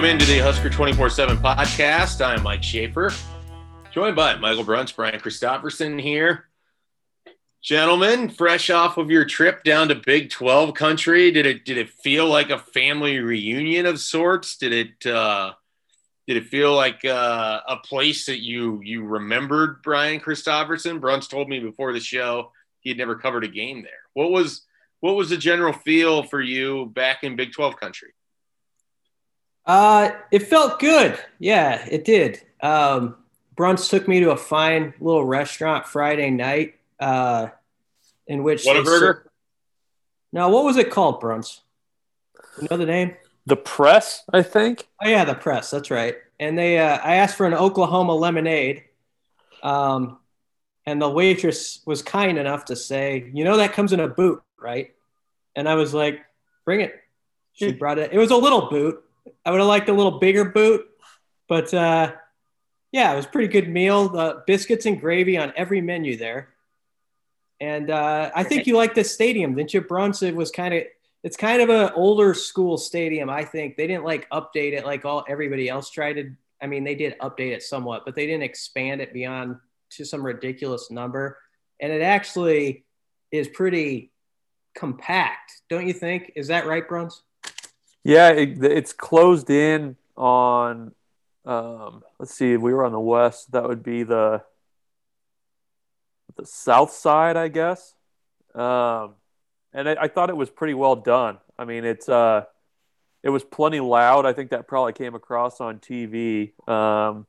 Welcome into the Husker 24 7 podcast. I'm Mike Schaefer, joined by Michael Bruns, Brian Christopherson here. Gentlemen, fresh off of your trip down to Big 12 country, did it did it feel like a family reunion of sorts? Did it uh, did it feel like uh, a place that you you remembered Brian Christopherson? Bruns told me before the show he had never covered a game there. What was what was the general feel for you back in Big 12 country? Uh, it felt good. Yeah, it did. Um, Bruns took me to a fine little restaurant Friday night, uh, in which Whataburger. No, what was it called, Bruns? You know the name? The press, I think. Oh yeah, the press. That's right. And they, uh, I asked for an Oklahoma lemonade, um, and the waitress was kind enough to say, "You know that comes in a boot, right?" And I was like, "Bring it." She brought it. It was a little boot. I would have liked a little bigger boot, but uh, yeah, it was a pretty good meal. The biscuits and gravy on every menu there. And uh, I think you like the stadium, didn't you, Bruns? It was kind of it's kind of an older school stadium. I think they didn't like update it like all everybody else tried to. I mean, they did update it somewhat, but they didn't expand it beyond to some ridiculous number. And it actually is pretty compact, don't you think? Is that right, Bruns? Yeah, it, it's closed in on. Um, let's see, if we were on the west. That would be the the south side, I guess. Um, and I, I, thought it was pretty well done. I mean, it's uh, it was plenty loud. I think that probably came across on TV. Um,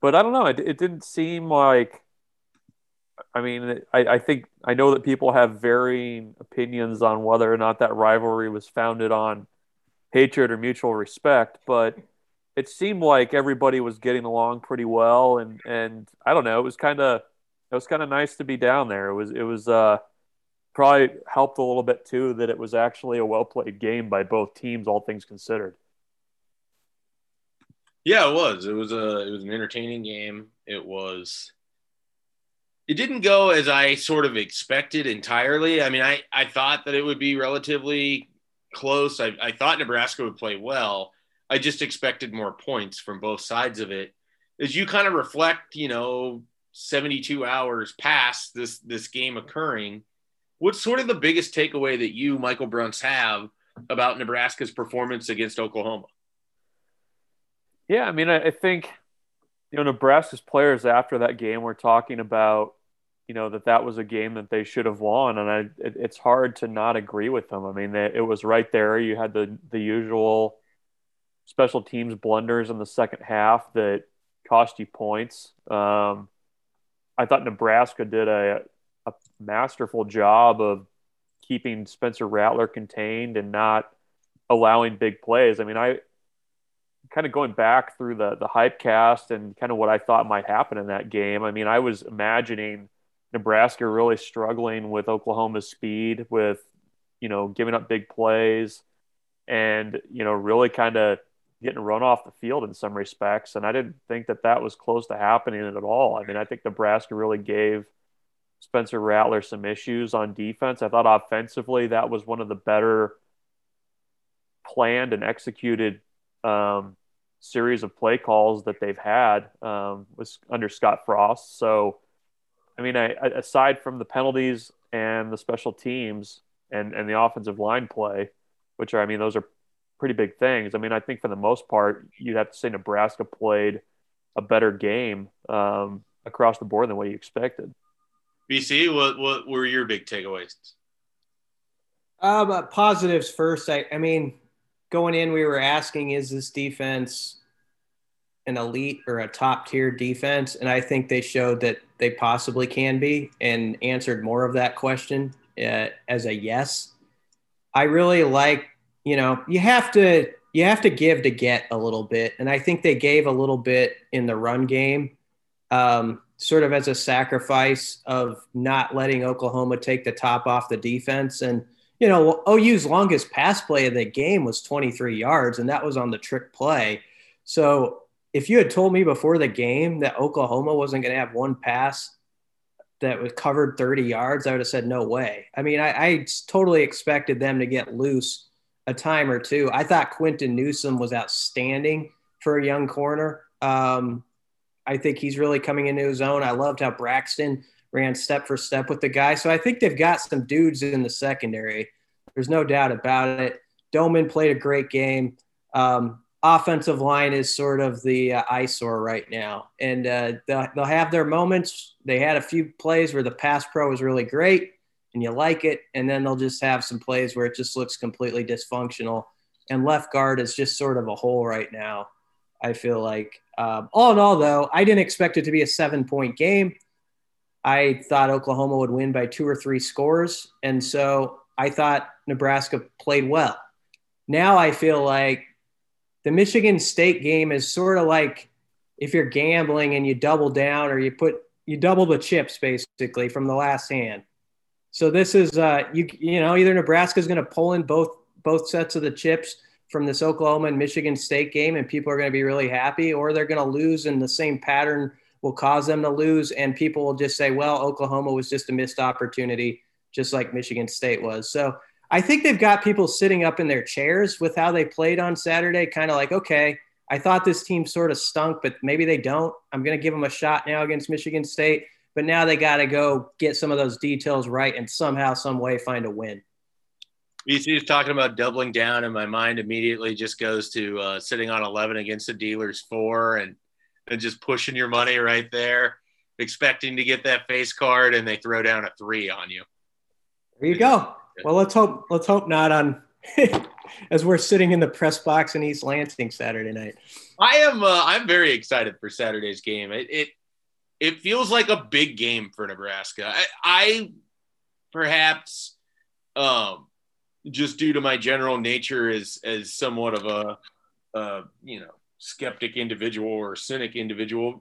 but I don't know. It, it didn't seem like. I mean, I, I think I know that people have varying opinions on whether or not that rivalry was founded on hatred or mutual respect, but it seemed like everybody was getting along pretty well, and and I don't know, it was kind of it was kind of nice to be down there. It was it was uh, probably helped a little bit too that it was actually a well played game by both teams, all things considered. Yeah, it was. It was a it was an entertaining game. It was. It didn't go as I sort of expected entirely. I mean, I I thought that it would be relatively close. I, I thought Nebraska would play well. I just expected more points from both sides of it. As you kind of reflect, you know, 72 hours past this this game occurring, what's sort of the biggest takeaway that you, Michael Bruns, have about Nebraska's performance against Oklahoma? Yeah, I mean, I, I think you know Nebraska's players after that game were talking about you know that that was a game that they should have won, and I, it, it's hard to not agree with them. I mean, they, it was right there. You had the the usual special teams blunders in the second half that cost you points. Um, I thought Nebraska did a, a masterful job of keeping Spencer Rattler contained and not allowing big plays. I mean, I kind of going back through the the hype cast and kind of what I thought might happen in that game. I mean, I was imagining Nebraska really struggling with Oklahoma's speed, with you know giving up big plays, and you know really kind of getting run off the field in some respects. And I didn't think that that was close to happening at all. I mean, I think Nebraska really gave Spencer Rattler some issues on defense. I thought offensively that was one of the better planned and executed um, series of play calls that they've had um, was under Scott Frost. So I mean, I, aside from the penalties and the special teams and, and the offensive line play, which are, I mean, those are pretty big things. I mean, I think for the most part, you'd have to say Nebraska played a better game um, across the board than what you expected. BC, what what were your big takeaways? Um, uh, positives first. I, I mean, going in, we were asking, is this defense an elite or a top tier defense? And I think they showed that they possibly can be and answered more of that question uh, as a yes. I really like, you know, you have to you have to give to get a little bit, and I think they gave a little bit in the run game, um, sort of as a sacrifice of not letting Oklahoma take the top off the defense. And you know, OU's longest pass play of the game was 23 yards, and that was on the trick play. So if you had told me before the game that Oklahoma wasn't going to have one pass that was covered 30 yards, I would have said no way. I mean, I, I totally expected them to get loose a time or two. I thought Quinton Newsome was outstanding for a young corner. Um, I think he's really coming into his own. I loved how Braxton ran step for step with the guy. So I think they've got some dudes in the secondary. There's no doubt about it. Domann played a great game. Um, offensive line is sort of the uh, eyesore right now, and uh, they'll, they'll have their moments. They had a few plays where the pass pro was really great, and you like it, and then they'll just have some plays where it just looks completely dysfunctional. And left guard is just sort of a hole right now. I feel like. Um, all in all, though, I didn't expect it to be a seven point game. I thought Oklahoma would win by two or three scores. And so I thought Nebraska played well. Now I feel like the Michigan State game is sort of like if you're gambling and you double down or you put you double the chips basically from the last hand. So this is uh you you know either Nebraska is going to pull in both both sets of the chips from this Oklahoma and Michigan State game, and people are going to be really happy, or they're going to lose, and the same pattern will cause them to lose, and people will just say, well, Oklahoma was just a missed opportunity, just like Michigan State was. So I think they've got people sitting up in their chairs with how they played on Saturday, kind of like, okay, I thought this team sort of stunk, but maybe they don't. I'm going to give them a shot now against Michigan State, but now they got to go get some of those details right and somehow, some way find a win. BC is talking about doubling down, and my mind immediately just goes to uh, sitting on 11 against the dealers four and, and just pushing your money right there, expecting to get that face card, and they throw down a three on you. There you go. Well, let's hope let's hope not on as we're sitting in the press box in East Lansing Saturday night. I am uh, I'm very excited for Saturday's game. It, it it feels like a big game for Nebraska. I, I perhaps um just due to my general nature as as somewhat of a uh, you know skeptic individual or cynic individual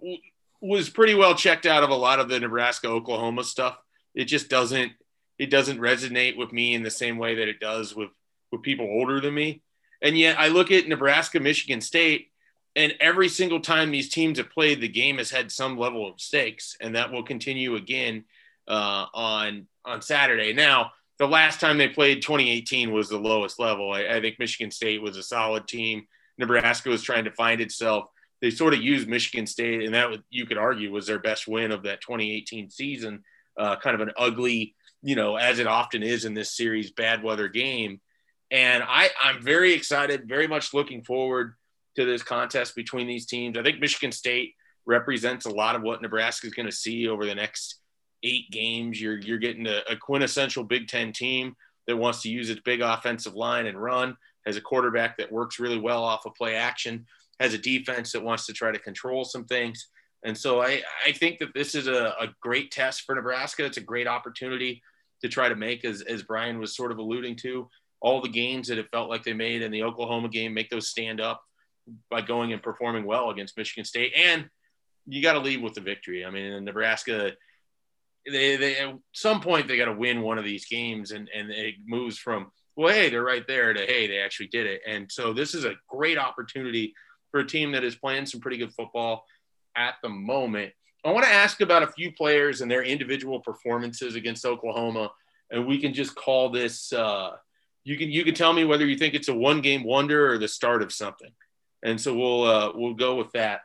was pretty well checked out of a lot of the Nebraska Oklahoma stuff. It just doesn't it doesn't resonate with me in the same way that it does with with people older than me. And yet I look at Nebraska Michigan State and every single time these teams have played the game has had some level of stakes and that will continue again uh, on on Saturday. Now the last time they played 2018 was the lowest level. I, I, think Michigan State was a solid team. Nebraska was trying to find itself. They sort of used Michigan State, and that you could argue was their best win of that 2018 season. Uh, kind of an ugly, you know, as it often is in this series, bad weather game. And I, I'm very excited, very much looking forward to this contest between these teams. I think Michigan State represents a lot of what Nebraska is going to see over the next eight games. You're you're getting a, a quintessential Big Ten team that wants to use its big offensive line and run, has a quarterback that works really well off of play action, has a defense that wants to try to control some things. And so I, I think that this is a, a great test for Nebraska. It's a great opportunity to try to make, as, as Brian was sort of alluding to, all the gains that it felt like they made in the Oklahoma game, make those stand up by going and performing well against Michigan State. And you got to leave with the victory. I mean, in Nebraska – they, they at some point they got to win one of these games and and it moves from well hey they're right there to hey they actually did it and so this is a great opportunity for a team that is playing some pretty good football at the moment i want to ask about a few players and their individual performances against oklahoma and we can just call this uh, you can you can tell me whether you think it's a one game wonder or the start of something and so we'll uh, we'll go with that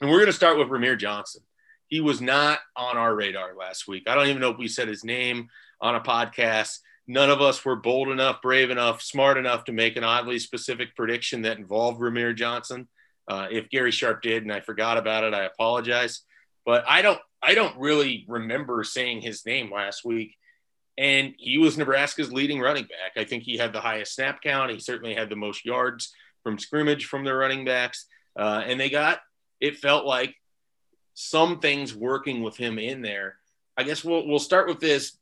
and we're going to start with Rahmir Johnson he was not on our radar last week. I don't even know if we said his name on a podcast. None of us were bold enough, brave enough, smart enough to make an oddly specific prediction that involved Rahmir Johnson. Uh, if Gary Sharp did and I forgot about it, I apologize. But I don't I don't really remember saying his name last week. And he was Nebraska's leading running back. I think he had the highest snap count. He certainly had the most yards from scrimmage from their running backs. Uh, and they got, it felt like some things working with him in there. I guess we'll we'll start with this,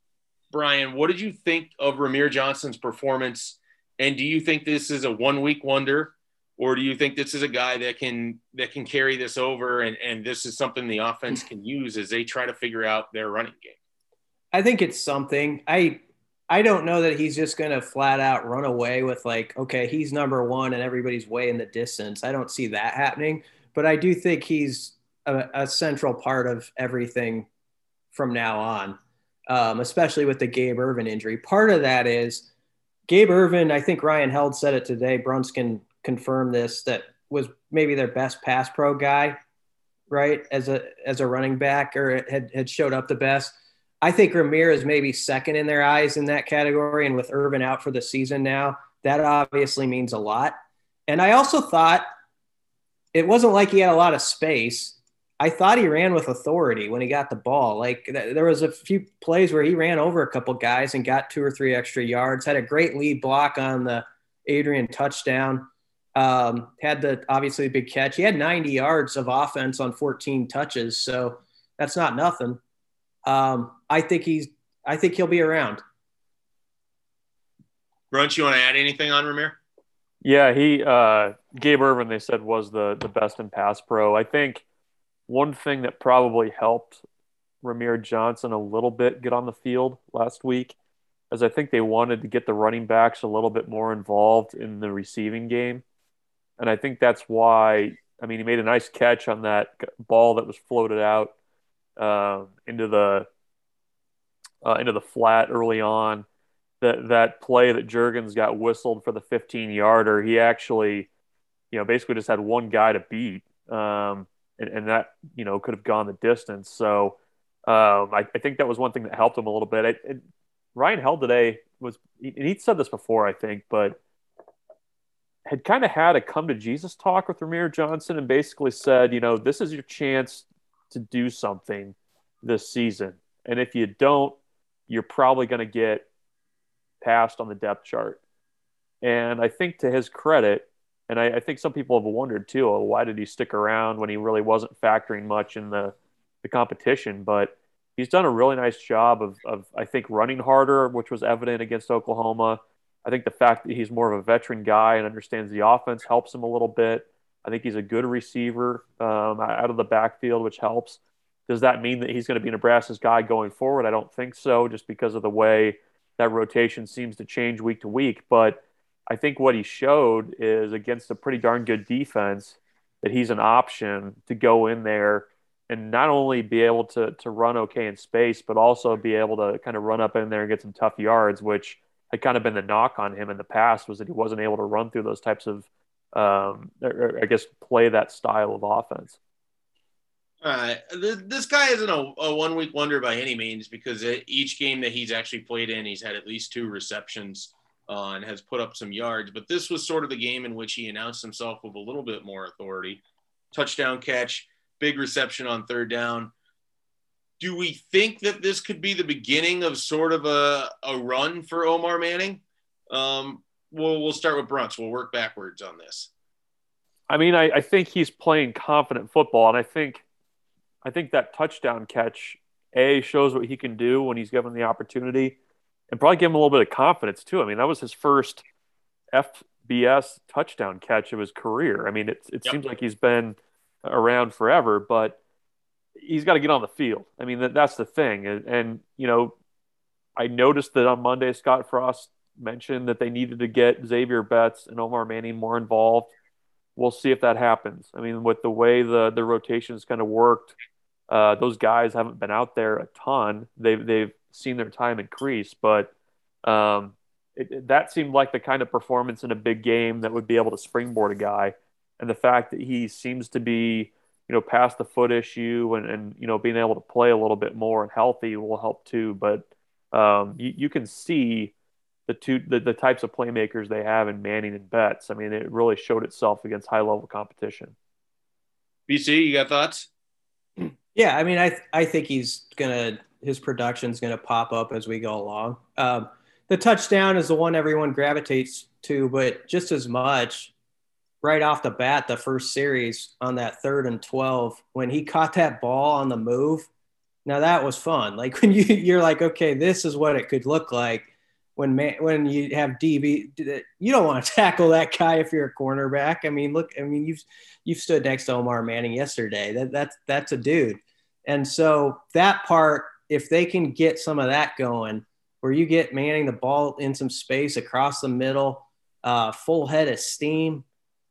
Brian. What did you think of Rahmir Johnson's performance? And do you think this is a one week wonder, or do you think this is a guy that can that can carry this over and and this is something the offense can use as they try to figure out their running game? I think it's something. I I don't know that he's just going to flat out run away with like, okay, he's number one and everybody's way in the distance. I don't see that happening, but I do think he's a, a central part of everything from now on, um, especially with the Gabe Ervin injury. Part of that is Gabe Ervin, I think Ryan Held said it today. Bruns can confirm this that was maybe their best pass pro guy, right? As a as a running back, or had had showed up the best. I think Ramirez is maybe second in their eyes in that category, and with Ervin out for the season now, that obviously means a lot. And I also thought it wasn't like he had a lot of space. I thought he ran with authority when he got the ball. Like there was a few plays where he ran over a couple guys and got two or three extra yards. Had a great lead block on the Adrian touchdown. Um, had the obviously big catch. He had 90 yards of offense on 14 touches, so that's not nothing. Um, I think he's. I think he'll be around. Bruns, you want to add anything on Rahmir? Yeah, he uh, Gabe Ervin. They said was the the best in pass pro. I think one thing that probably helped Rahmir Johnson a little bit get on the field last week is I think they wanted to get the running backs a little bit more involved in the receiving game. And I think that's why, I mean, he made a nice catch on that ball that was floated out uh, into the uh, into the flat early on. That that play that Jurgens got whistled for the 15 yarder, he actually, you know, basically just had one guy to beat. Um, and, and that you know could have gone the distance. So um, I, I, think that was one thing that helped him a little bit. It, it, Ryan Held today was and he said this before, I think, but had kind of had a come to Jesus talk with Rahmir Johnson and basically said, you know, this is your chance to do something this season, and if you don't, you're probably going to get passed on the depth chart. And I think to his credit, and I, I, think some people have wondered too, oh, why did he stick around when he really wasn't factoring much in the, the competition? But he's done a really nice job of, of, I think, running harder, which was evident against Oklahoma. I think the fact that he's more of a veteran guy and understands the offense helps him a little bit. I think he's a good receiver um, out of the backfield, which helps. Does that mean that he's going to be Nebraska's guy going forward? I don't think so, just because of the way that rotation seems to change week to week. But I think what he showed is against a pretty darn good defense that he's an option to go in there and not only be able to to run okay in space, but also be able to kind of run up in there and get some tough yards, which had kind of been the knock on him in the past was that he wasn't able to run through those types of, um, or, I guess, play that style of offense. Uh, this guy isn't a, a one week wonder by any means because each game that he's actually played in, he's had at least two receptions uh, and has put up some yards. But this was sort of the game in which he announced himself with a little bit more authority. Touchdown catch, big reception on third down. Do we think that this could be the beginning of sort of a, a run for Omar Manning? Um, we'll, we'll start with Bruns. We'll work backwards on this. I mean, I, I think he's playing confident football, and I think I think that touchdown catch a shows what he can do when he's given the opportunity and probably give him a little bit of confidence too. I mean, that was his first FBS touchdown catch of his career. I mean, it, it yep. seems like he's been around forever, but he's got to get on the field. I mean, that, that's the thing. And, and, you know, I noticed that on Monday, Scott Frost mentioned that they needed to get Zavier Betts and Omar Manning more involved. We'll see if that happens. I mean, with the way the the rotations kind of worked, uh, those guys haven't been out there a ton. They've they've seen their time increase, but um, it, that seemed like the kind of performance in a big game that would be able to springboard a guy. And the fact that he seems to be, you know, past the foot issue and, and you know, being able to play a little bit more and healthy will help too. But um, you, you can see the two the, the types of playmakers they have in Manning and Betts. I mean, it really showed itself against high level competition. BC, you got thoughts? Yeah, I mean, I I think he's gonna his production is gonna pop up as we go along. Um, the touchdown is the one everyone gravitates to, but just as much right off the bat, the first series on that third and twelve when he caught that ball on the move. Now that was fun. Like when you you're like, okay, this is what it could look like when man, when you have DB, you don't want to tackle that guy if you're a cornerback. I mean, look, I mean, you've you've stood next to Omar Manning yesterday. That that's that's a dude. And so that part, if they can get some of that going, where you get Manning the ball in some space across the middle, uh, full head of steam,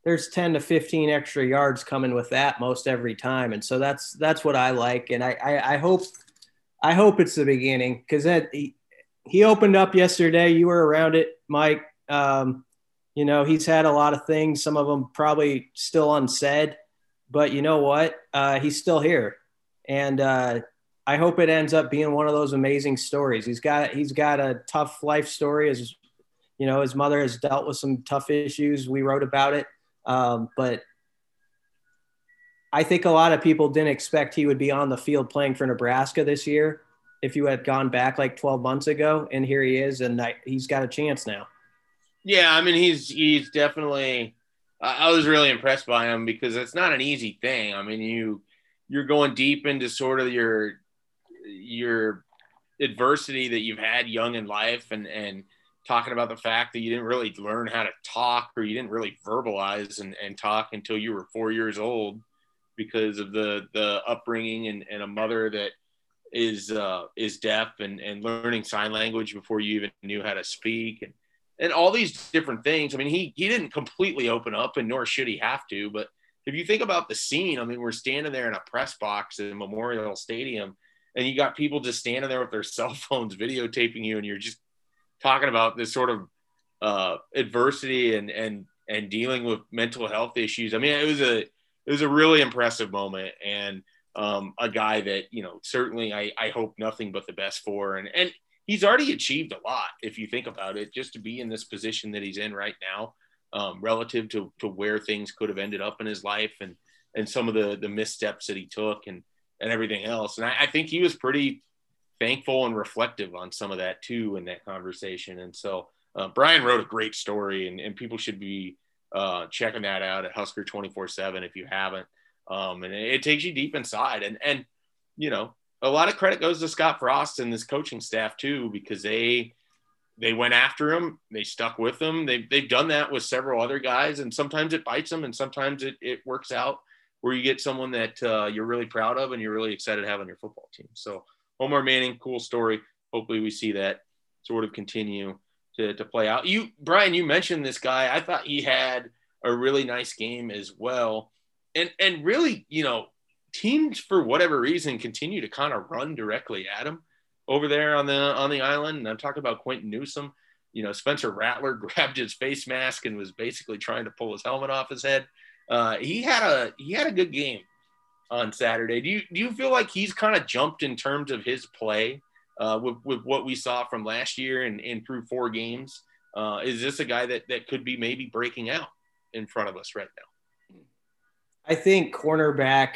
there's 10 to 15 extra yards coming with that most every time. And so that's that's what I like. And I I, I hope I hope it's the beginning because that he, he opened up yesterday. You were around it, Mike. Um, you know, he's had a lot of things, some of them probably still unsaid, but you know what? Uh, he's still here. And uh, I hope it ends up being one of those amazing stories. He's got he's got a tough life story. As you know, his mother has dealt with some tough issues. We wrote about it, um, but I think a lot of people didn't expect he would be on the field playing for Nebraska this year. If you had gone back like 12 months ago, and here he is, and I, he's got a chance now. Yeah, I mean he's he's definitely. I was really impressed by him because it's not an easy thing. I mean you you're going deep into sort of your your adversity that you've had young in life and and talking about the fact that you didn't really learn how to talk or you didn't really verbalize and, and talk until you were four years old because of the the upbringing and, and a mother that is uh, is deaf and, and learning sign language before you even knew how to speak and and all these different things. I mean, he he didn't completely open up, and nor should he have to. But if you think about the scene, I mean, we're standing there in a press box in Memorial Stadium, and you got people just standing there with their cell phones videotaping you, and you're just talking about this sort of uh, adversity and and and dealing with mental health issues. I mean, it was a it was a really impressive moment, and um, a guy that you know certainly I, I hope nothing but the best for, and and he's already achieved a lot if you think about it, just to be in this position that he's in right now, um, relative to to where things could have ended up in his life, and and some of the the missteps that he took, and and everything else. And I, I think he was pretty thankful and reflective on some of that too in that conversation. And so uh, Brian wrote a great story, and, and people should be uh, checking that out at Husker 24 7 if you haven't. Um, and it, it, takes you deep inside. And, and, you know, a lot of credit goes to Scott Frost and this coaching staff too, because they, they went after him. They stuck with him. They've, they've done that with several other guys, and sometimes it bites them, and sometimes it, it works out where you get someone that uh, you're really proud of and you're really excited to have on your football team. So Omar Manning, cool story. Hopefully we see that sort of continue to, to play out. You, Brian, you mentioned this guy. I thought he had a really nice game as well. And, and really, you know, teams for whatever reason continue to kind of run directly at him over there on the, on the island. And I'm talking about Quinton Newsome, you know, Spencer Rattler grabbed his face mask and was basically trying to pull his helmet off his head. Uh, he had a he had a good game on Saturday. Do you do you feel like he's kind of jumped in terms of his play uh, with with what we saw from last year and, and through four games? Uh, is this a guy that that could be maybe breaking out in front of us right now? I think cornerback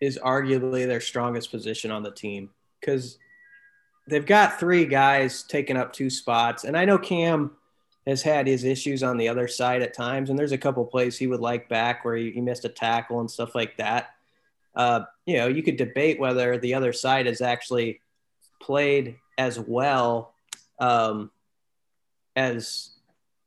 is arguably their strongest position on the team because they've got three guys taking up two spots, and I know Cam has had his issues on the other side at times, and there's a couple plays he would like back where he, he missed a tackle and stuff like that. Uh, you know, you could debate whether the other side has actually played as well um, as.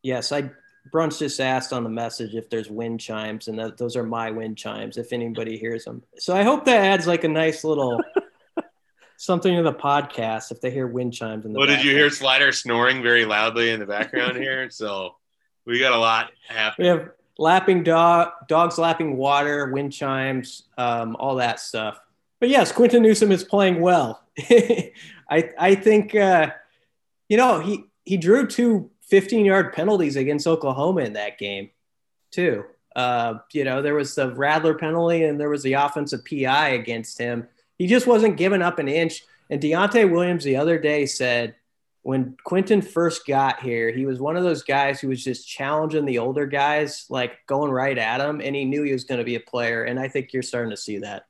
Yes, I. Bruns just asked on the message if there's wind chimes, and that, those are my wind chimes. If anybody hears them, so I hope that adds like a nice little something to the podcast if they hear wind chimes in the. Well, did you hear Slider snoring very loudly in the background here? So we got a lot happening. We have lapping dog, dogs lapping water, wind chimes, um, all that stuff. But yes, Quinton Newsome is playing well. I I think uh, you know he he drew two 15 yard penalties against Oklahoma in that game too. Uh, you know there was the Rattler penalty and there was the offensive PI against him he just wasn't giving up an inch. And Deontai Williams the other day said when Quinton first got here, he was one of those guys who was just challenging the older guys, like going right at him, and he knew he was going to be a player. And I think you're starting to see that.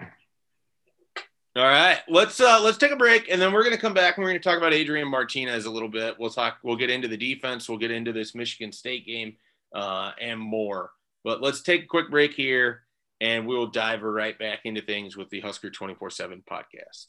All right, let's uh, let's take a break, and then we're going to come back and we're going to talk about Adrian Martinez a little bit. We'll talk. We'll get into the defense. We'll get into this Michigan State game uh, and more. But let's take a quick break here and we will dive right back into things with the Husker 24 7 podcast.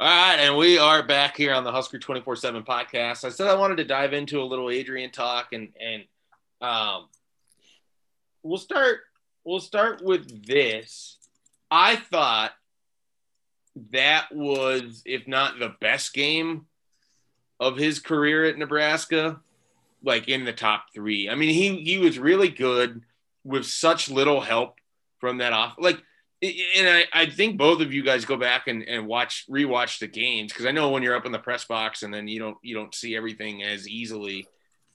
All right, and we are back here on the Husker 24-7 podcast. I said I wanted to dive into a little Adrian talk and and um we'll start we'll start with this. I thought that was, if not the best game of his career at Nebraska, like in the top three. I mean, he he was really good with such little help from that off. Like, and I, I think both of you guys go back and, and watch rewatch the games because I know when you're up in the press box and then you don't you don't see everything as easily.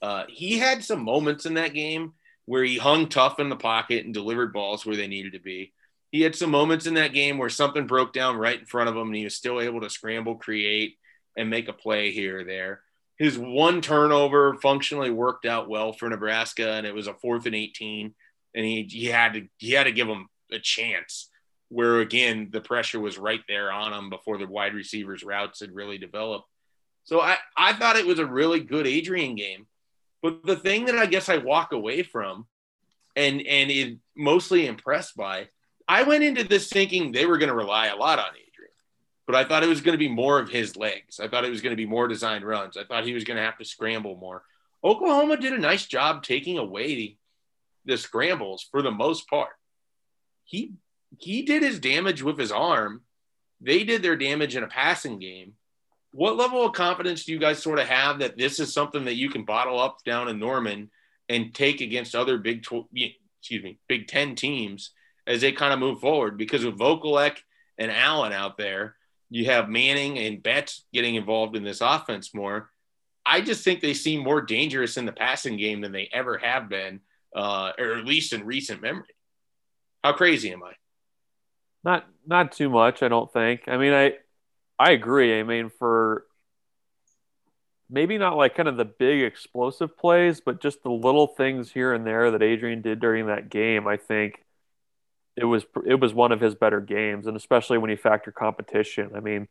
Uh, he had some moments in that game where he hung tough in the pocket and delivered balls where they needed to be. He had some moments in that game where something broke down right in front of him and he was still able to scramble, create, and make a play here or there. His one turnover functionally worked out well for Nebraska, and it was a fourth and 18, and he, he had to he had to give him a chance. Where again, the pressure was right there on him before the wide receivers' routes had really developed. So I, I thought it was a really good Adrian game. But the thing that I guess I walk away from and and is mostly impressed by, I went into this thinking they were going to rely a lot on Adrian but I thought it was going to be more of his legs. I thought it was going to be more designed runs. I thought he was going to have to scramble more. Oklahoma did a nice job taking away the scrambles for the most part. He he did his damage with his arm. They did their damage in a passing game. What level of confidence do you guys sort of have that this is something that you can bottle up down in Norman and take against other big, tw- excuse me, Big Ten teams as they kind of move forward? Because with Vokolek and Allen out there, you have Manning and Betts getting involved in this offense more. I just think they seem more dangerous in the passing game than they ever have been, uh, or at least in recent memory. How crazy am I? Not not too much, I don't think. I mean, I I agree. I mean, for maybe not like kind of the big explosive plays, but just the little things here and there that Adrian did during that game, I think it was it was one of his better games, and especially when you factor competition. I mean,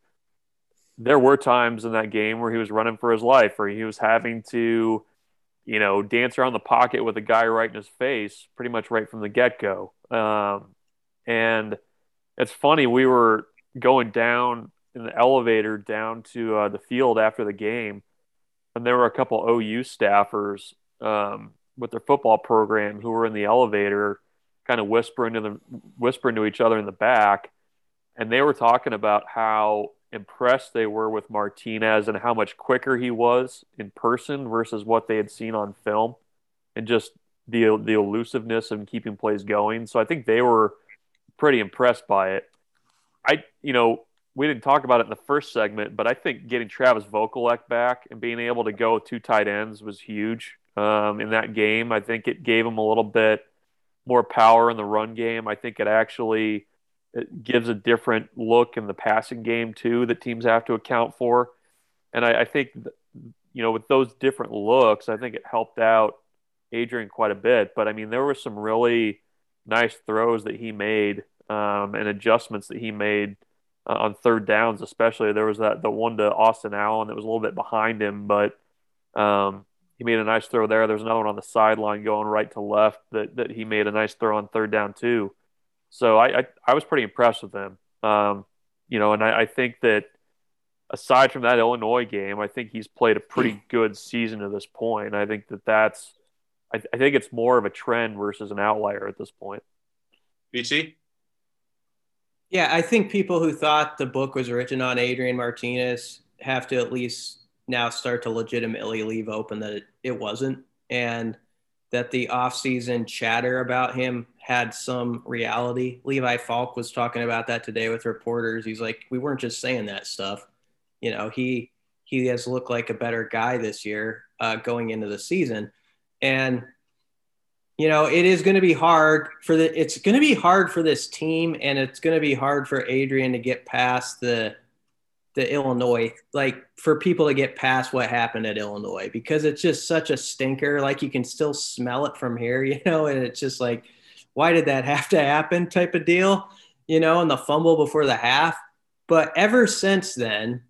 there were times in that game where he was running for his life, or he was having to, you know, dance around the pocket with a guy right in his face, pretty much right from the get go. Um, and it's funny, we were going down in the elevator down to uh, the field after the game, and there were a couple OU staffers um, with their football program who were in the elevator kind of whispering to them, whispering to each other in the back, and they were talking about how impressed they were with Martinez and how much quicker he was in person versus what they had seen on film, and just the the elusiveness and keeping plays going. So I think they were pretty impressed by it. I you know we didn't talk about it in the first segment, but I think getting Travis Vokolek back and being able to go two tight ends was huge um, in that game. I think it gave him a little bit more power in the run game. I think it actually it gives a different look in the passing game too that teams have to account for. And I, I think you know with those different looks, I think it helped out Adrian quite a bit. But I mean, there were some really nice throws that he made um, and adjustments that he made uh, on third downs, especially. There was that the one to Austin Allen that was a little bit behind him, but um, he made a nice throw there. There's another one on the sideline going right to left that, that he made a nice throw on third down too. So I I, I was pretty impressed with him. Um, you know, and I, I think that aside from that Illinois game, I think he's played a pretty good season to this point. I think that that's I, I think it's more of a trend versus an outlier at this point. BT. Yeah, I think people who thought the book was written on Adrian Martinez have to at least now start to legitimately leave open that it, it wasn't and that the offseason chatter about him had some reality. Levi Falck was talking about that today with reporters. He's like, we weren't just saying that stuff. You know, he he has looked like a better guy this year uh, going into the season. And you know, it is going to be hard for the. It's going to be hard for this team, and it's going to be hard for Adrian to get past the the Illinois, like for people to get past what happened at Illinois, because it's just such a stinker. Like you can still smell it from here, you know, and it's just like, why did that have to happen? Type of deal, you know, and the fumble before the half. But ever since then,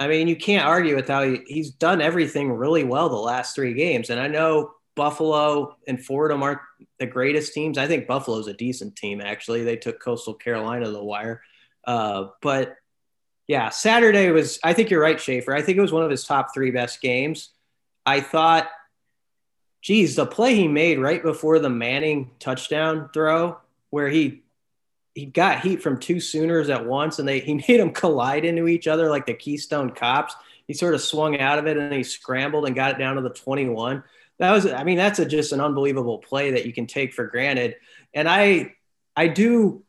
I mean, you can't argue with how he, he's done everything really well the last three games. And I know Buffalo and Fordham aren't the greatest teams. I think Buffalo's a decent team, actually. They took Coastal Carolina to the wire. Uh, but yeah, Saturday was, I think you're right, Schaefer. I think it was one of his top three best games. I thought, geez, the play he made right before the Manning touchdown throw, where he he got heat from two Sooners at once, and they he made them collide into each other like the Keystone Cops. He sort of swung out of it and he scrambled and got it down to the 21. That was, I mean, that's a, just an unbelievable play that you can take for granted. And I, I do,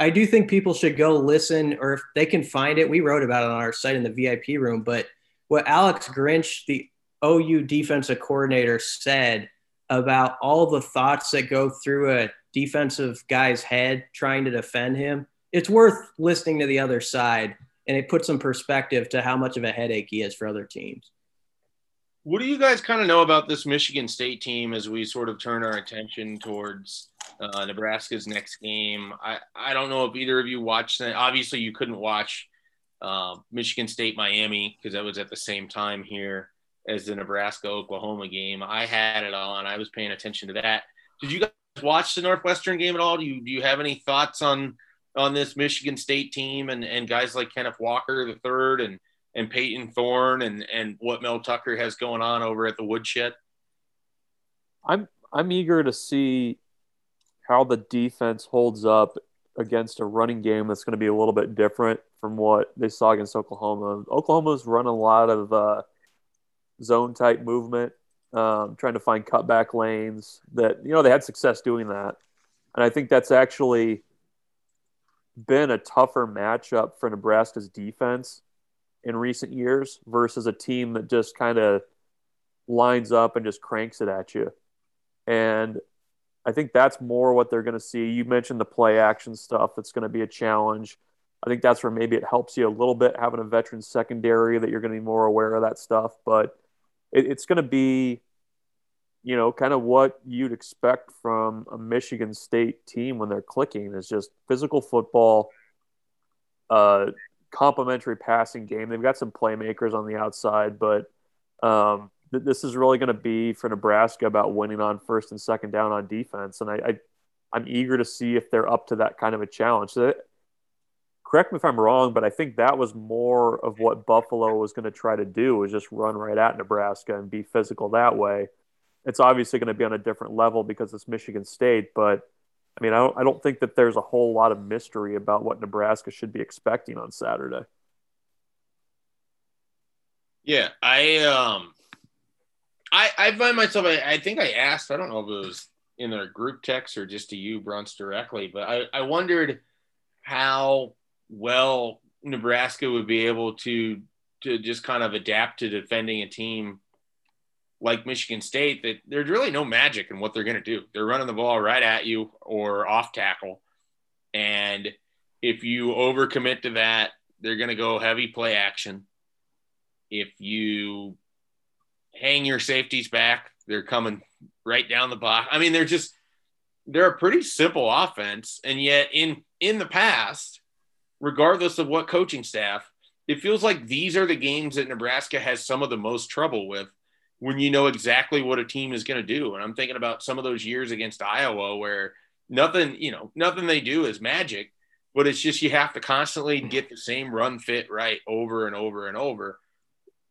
I do think people should go listen, or if they can find it, we wrote about it on our site in the VIP room. But what Alex Grinch, the OU defensive coordinator, said about all the thoughts that go through a defensive guy's head trying to defend him, it's worth listening to the other side and it puts some perspective to how much of a headache he is for other teams. What do you guys kind of know about this Michigan State team as we sort of turn our attention towards uh, Nebraska's next game? I, I don't know if either of you watched that. Obviously, you couldn't watch uh, Michigan State Miami because that was at the same time here as the Nebraska Oklahoma game. I had it on. I was paying attention to that. Did you guys watch the Northwestern game at all? Do you do you have any thoughts on on this Michigan State team and and guys like Kenneth Walker the third and and Payton Thorne and and what Mel Tucker has going on over at the Woodshed? I'm I'm eager to see how the defense holds up against a running game that's going to be a little bit different from what they saw against Oklahoma. Oklahoma's run a lot of uh, zone type movement um, trying to find cutback lanes. That you know they had success doing that, and I think that's actually been a tougher matchup for Nebraska's defense in recent years versus a team that just kind of lines up and just cranks it at you. And I think that's more what they're going to see. You mentioned the play action stuff that's going to be a challenge. I think that's where maybe it helps you a little bit having a veteran secondary that you're going to be more aware of that stuff. But it, it's going to be, you know, kind of what you'd expect from a Michigan State team when they're clicking is just physical football, uh, complementary passing game. They've got some playmakers on the outside, but um, th- this is really going to be for Nebraska about winning on first and second down on defense. And I, I, am eager to see if they're up to that kind of a challenge. So correct me if I'm wrong, but I think that was more of what Buffalo was going to try to do was just run right at Nebraska and be physical that way. It's obviously going to be on a different level because it's Michigan State, but I mean, I don't, I don't think that there's a whole lot of mystery about what Nebraska should be expecting on Saturday. Yeah, I um, I I find myself. I, I think I asked. I don't know if it was in their group text or just to you, Bruns, directly, but I I wondered how well Nebraska would be able to to just kind of adapt to defending a team like Michigan State that there's really no magic in what they're going to do. They're running the ball right at you or off tackle. And if you overcommit to that, they're going to go heavy play action. If you hang your safeties back, they're coming right down the block. I mean, they're just they're a pretty simple offense and yet in in the past, regardless of what coaching staff, it feels like these are the games that Nebraska has some of the most trouble with when you know exactly what a team is going to do. And I'm thinking about some of those years against Iowa where nothing, you know, nothing they do is magic, but it's just you have to constantly get the same run fit right over and over and over.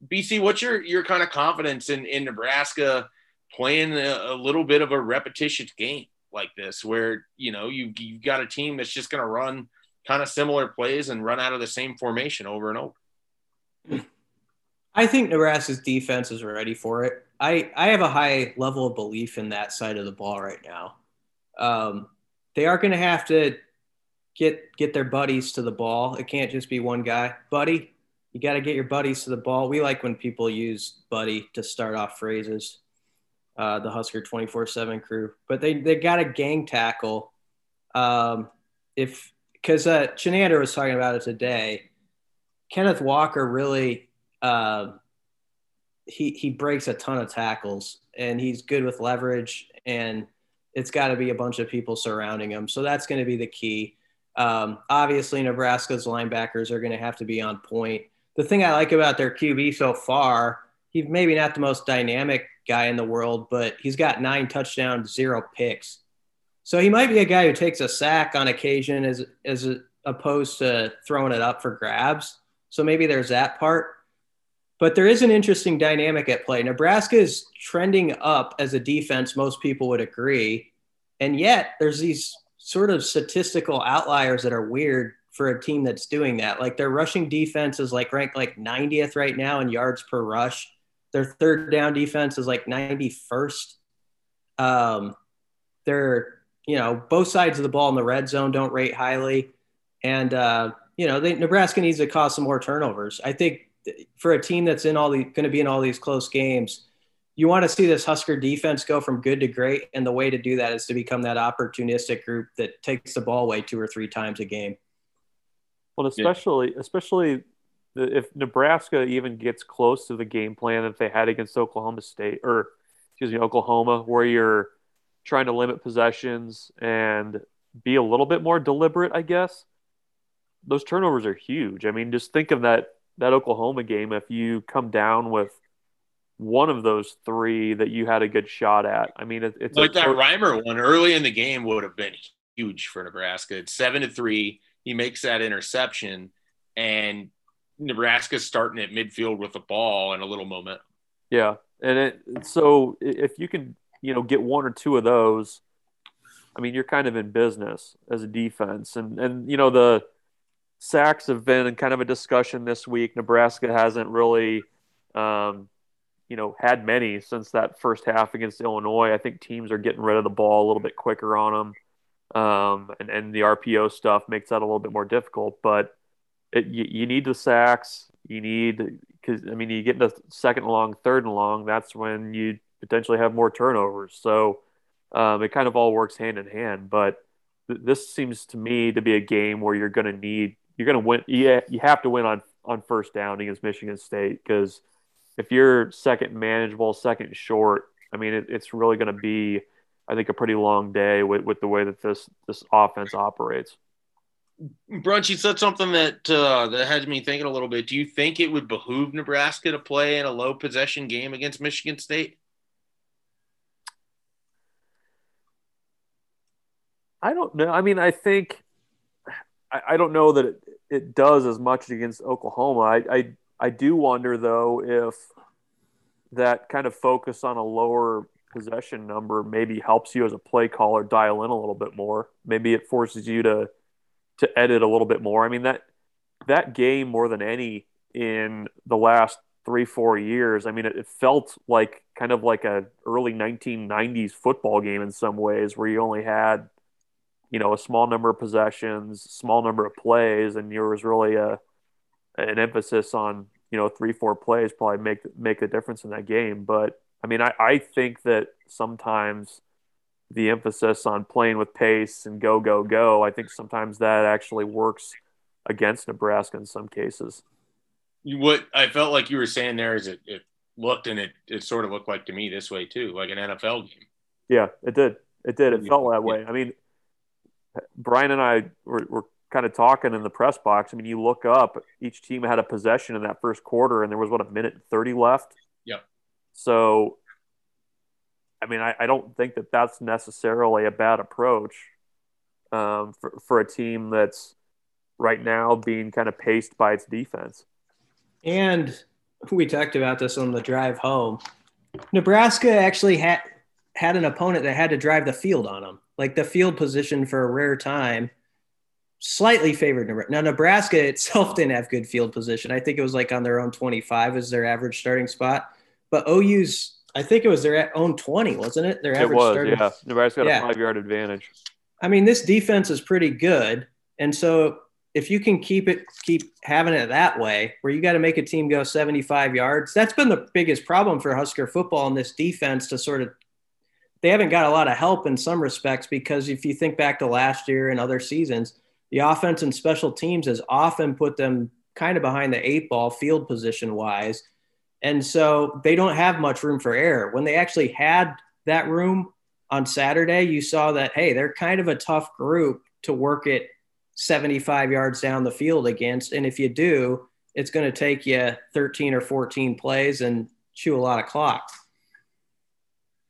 BC, what's your your kind of confidence in in Nebraska playing a, a little bit of a repetitious game like this, where you know you you've got a team that's just going to run kind of similar plays and run out of the same formation over and over. I think Nebraska's defense is ready for it. I, I have a high level of belief in that side of the ball right now. Um, they are going to have to get get their buddies to the ball. It can't just be one guy. Buddy, you got to get your buddies to the ball. We like when people use buddy to start off phrases. uh, the Husker 24 7 crew. But they, they got a gang tackle. Um, if because uh, Chinander was talking about it today, Kenneth Walker really uh, he he breaks a ton of tackles and he's good with leverage and it's got to be a bunch of people surrounding him. So that's going to be the key. Um, obviously, Nebraska's linebackers are going to have to be on point. The thing I like about their QB so far, he's maybe not the most dynamic guy in the world, but he's got nine touchdowns, zero picks. So he might be a guy who takes a sack on occasion as as opposed to throwing it up for grabs. So maybe there's that part. But there is an interesting dynamic at play. Nebraska is trending up as a defense, most people would agree. And yet there's these sort of statistical outliers that are weird for a team that's doing that. Like their rushing defense is like ranked like 90th right now in yards per rush. Their third down defense is like 91st. Um, they're, you know, both sides of the ball in the red zone don't rate highly. And, uh, you know, they, Nebraska needs to cause some more turnovers. I think for a team that's in all the going to be in all these close games, you want to see this Husker defense go from good to great, and the way to do that is to become that opportunistic group that takes the ball away two or three times a game. Well, especially yeah. especially if Nebraska even gets close to the game plan that they had against Oklahoma State or excuse me Oklahoma, where you're trying to limit possessions and be a little bit more deliberate, I guess. Those turnovers are huge. I mean, just think of that that Oklahoma game, if you come down with one of those three that you had a good shot at, I mean, it, it's like a, that Reimer one early in the game would have been huge for Nebraska. It's seven to three. He makes that interception, and Nebraska's starting at midfield with the ball and a little moment. Yeah, and it so if you can, you know, get one or two of those, I mean, you're kind of in business as a defense, and and you know the sacks have been kind of a discussion this week. Nebraska hasn't really, um, you know, had many since that first half against Illinois. I think teams are getting rid of the ball a little bit quicker on them, um, and and the RPO stuff makes that a little bit more difficult. But it, you, you need the sacks. You need because I mean, you get into second and long, third and long. That's when you potentially have more turnovers. So um, it kind of all works hand in hand. But th- this seems to me to be a game where you're going to need you're going to win. Yeah, you have to win on on first down against Michigan State because if you're second manageable, second short, I mean, it, it's really going to be, I think, a pretty long day with, with the way that this this offense operates. Bruns, you said something that uh, that had me thinking a little bit. Do you think it would behoove Nebraska to play in a low possession game against Michigan State? I don't know. I mean, I think I, I don't know that it, it does as much against Oklahoma. I, I I do wonder though if that kind of focus on a lower possession number maybe helps you as a play caller dial in a little bit more. Maybe it forces you to to edit a little bit more. I mean that that game more than any in the last three four years. I mean it, it felt like kind of like a early 1990s football game in some ways where you only had you know a small number of possessions, small number of plays, and there was really a an emphasis on you know three four plays probably make make a difference in that game. But I mean, I, I think that sometimes the emphasis on playing with pace and go go go, I think sometimes that actually works against Nebraska in some cases. What I felt like you were saying there is it, it looked and it, it sort of looked like to me this way too, like an NFL game. Yeah, it did. It did. It felt that way. I mean, Brian and I were, were kind of talking in the press box. I mean, you look up, each team had a possession in that first quarter, and there was what a minute and thirty left. Yep. So, I mean, I, I don't think that that's necessarily a bad approach um, for for a team that's right now being kind of paced by its defense. And we talked about this on the drive home. Nebraska actually had had an opponent that had to drive the field on them like the field position for a rare time slightly favored Nebraska. Now Nebraska itself didn't have good field position. I think it was like on their own 25 as their average starting spot. But OU's I think it was their own 20, wasn't it? Their average it was, starting. Yeah. Nebraska got yeah. a five yard advantage. I mean, this defense is pretty good. And so if you can keep it keep having it that way, where you got to make a team go 75 yards, that's been the biggest problem for Husker football in this defense to sort of they haven't got a lot of help in some respects because if you think back to last year and other seasons, the offense and special teams has often put them kind of behind the eight ball field position wise. And so they don't have much room for error. When they actually had that room on Saturday, you saw that, hey, they're kind of a tough group to work it 75 yards down the field against. And if you do, it's going to take you 13 or 14 plays and chew a lot of clock.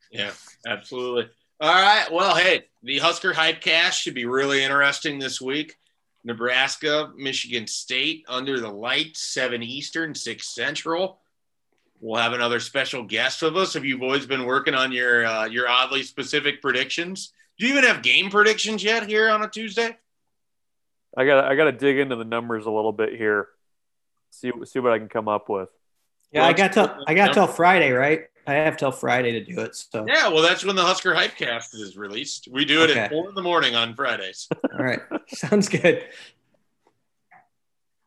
Yeah, absolutely. All right. Well, hey, the Husker hype Hypecast should be really interesting this week. Nebraska, Michigan State under the lights, 7 Eastern, 6 Central. We'll have another special guest with us. Have you boys been working on your uh, your oddly specific predictions? Do you even have game predictions yet here on a Tuesday? I got I got to dig into the numbers a little bit here. See see what I can come up with. Yeah, I got till I got till Friday, right? I have till Friday to do it. So yeah, well, that's when the Husker Hypecast is released. We do it okay. at four in the morning on Fridays. All right, sounds good.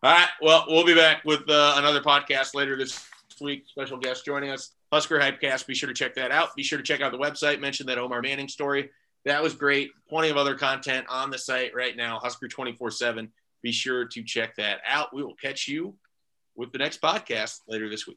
All right, well, we'll be back with uh, another podcast later this week. Special guest joining us, Husker Hypecast. Be sure to check that out. Be sure to check out the website. Mention that Omar Manning story. That was great. Plenty of other content on the site right now. Husker twenty four seven. Be sure to check that out. We will catch you with the next podcast later this week.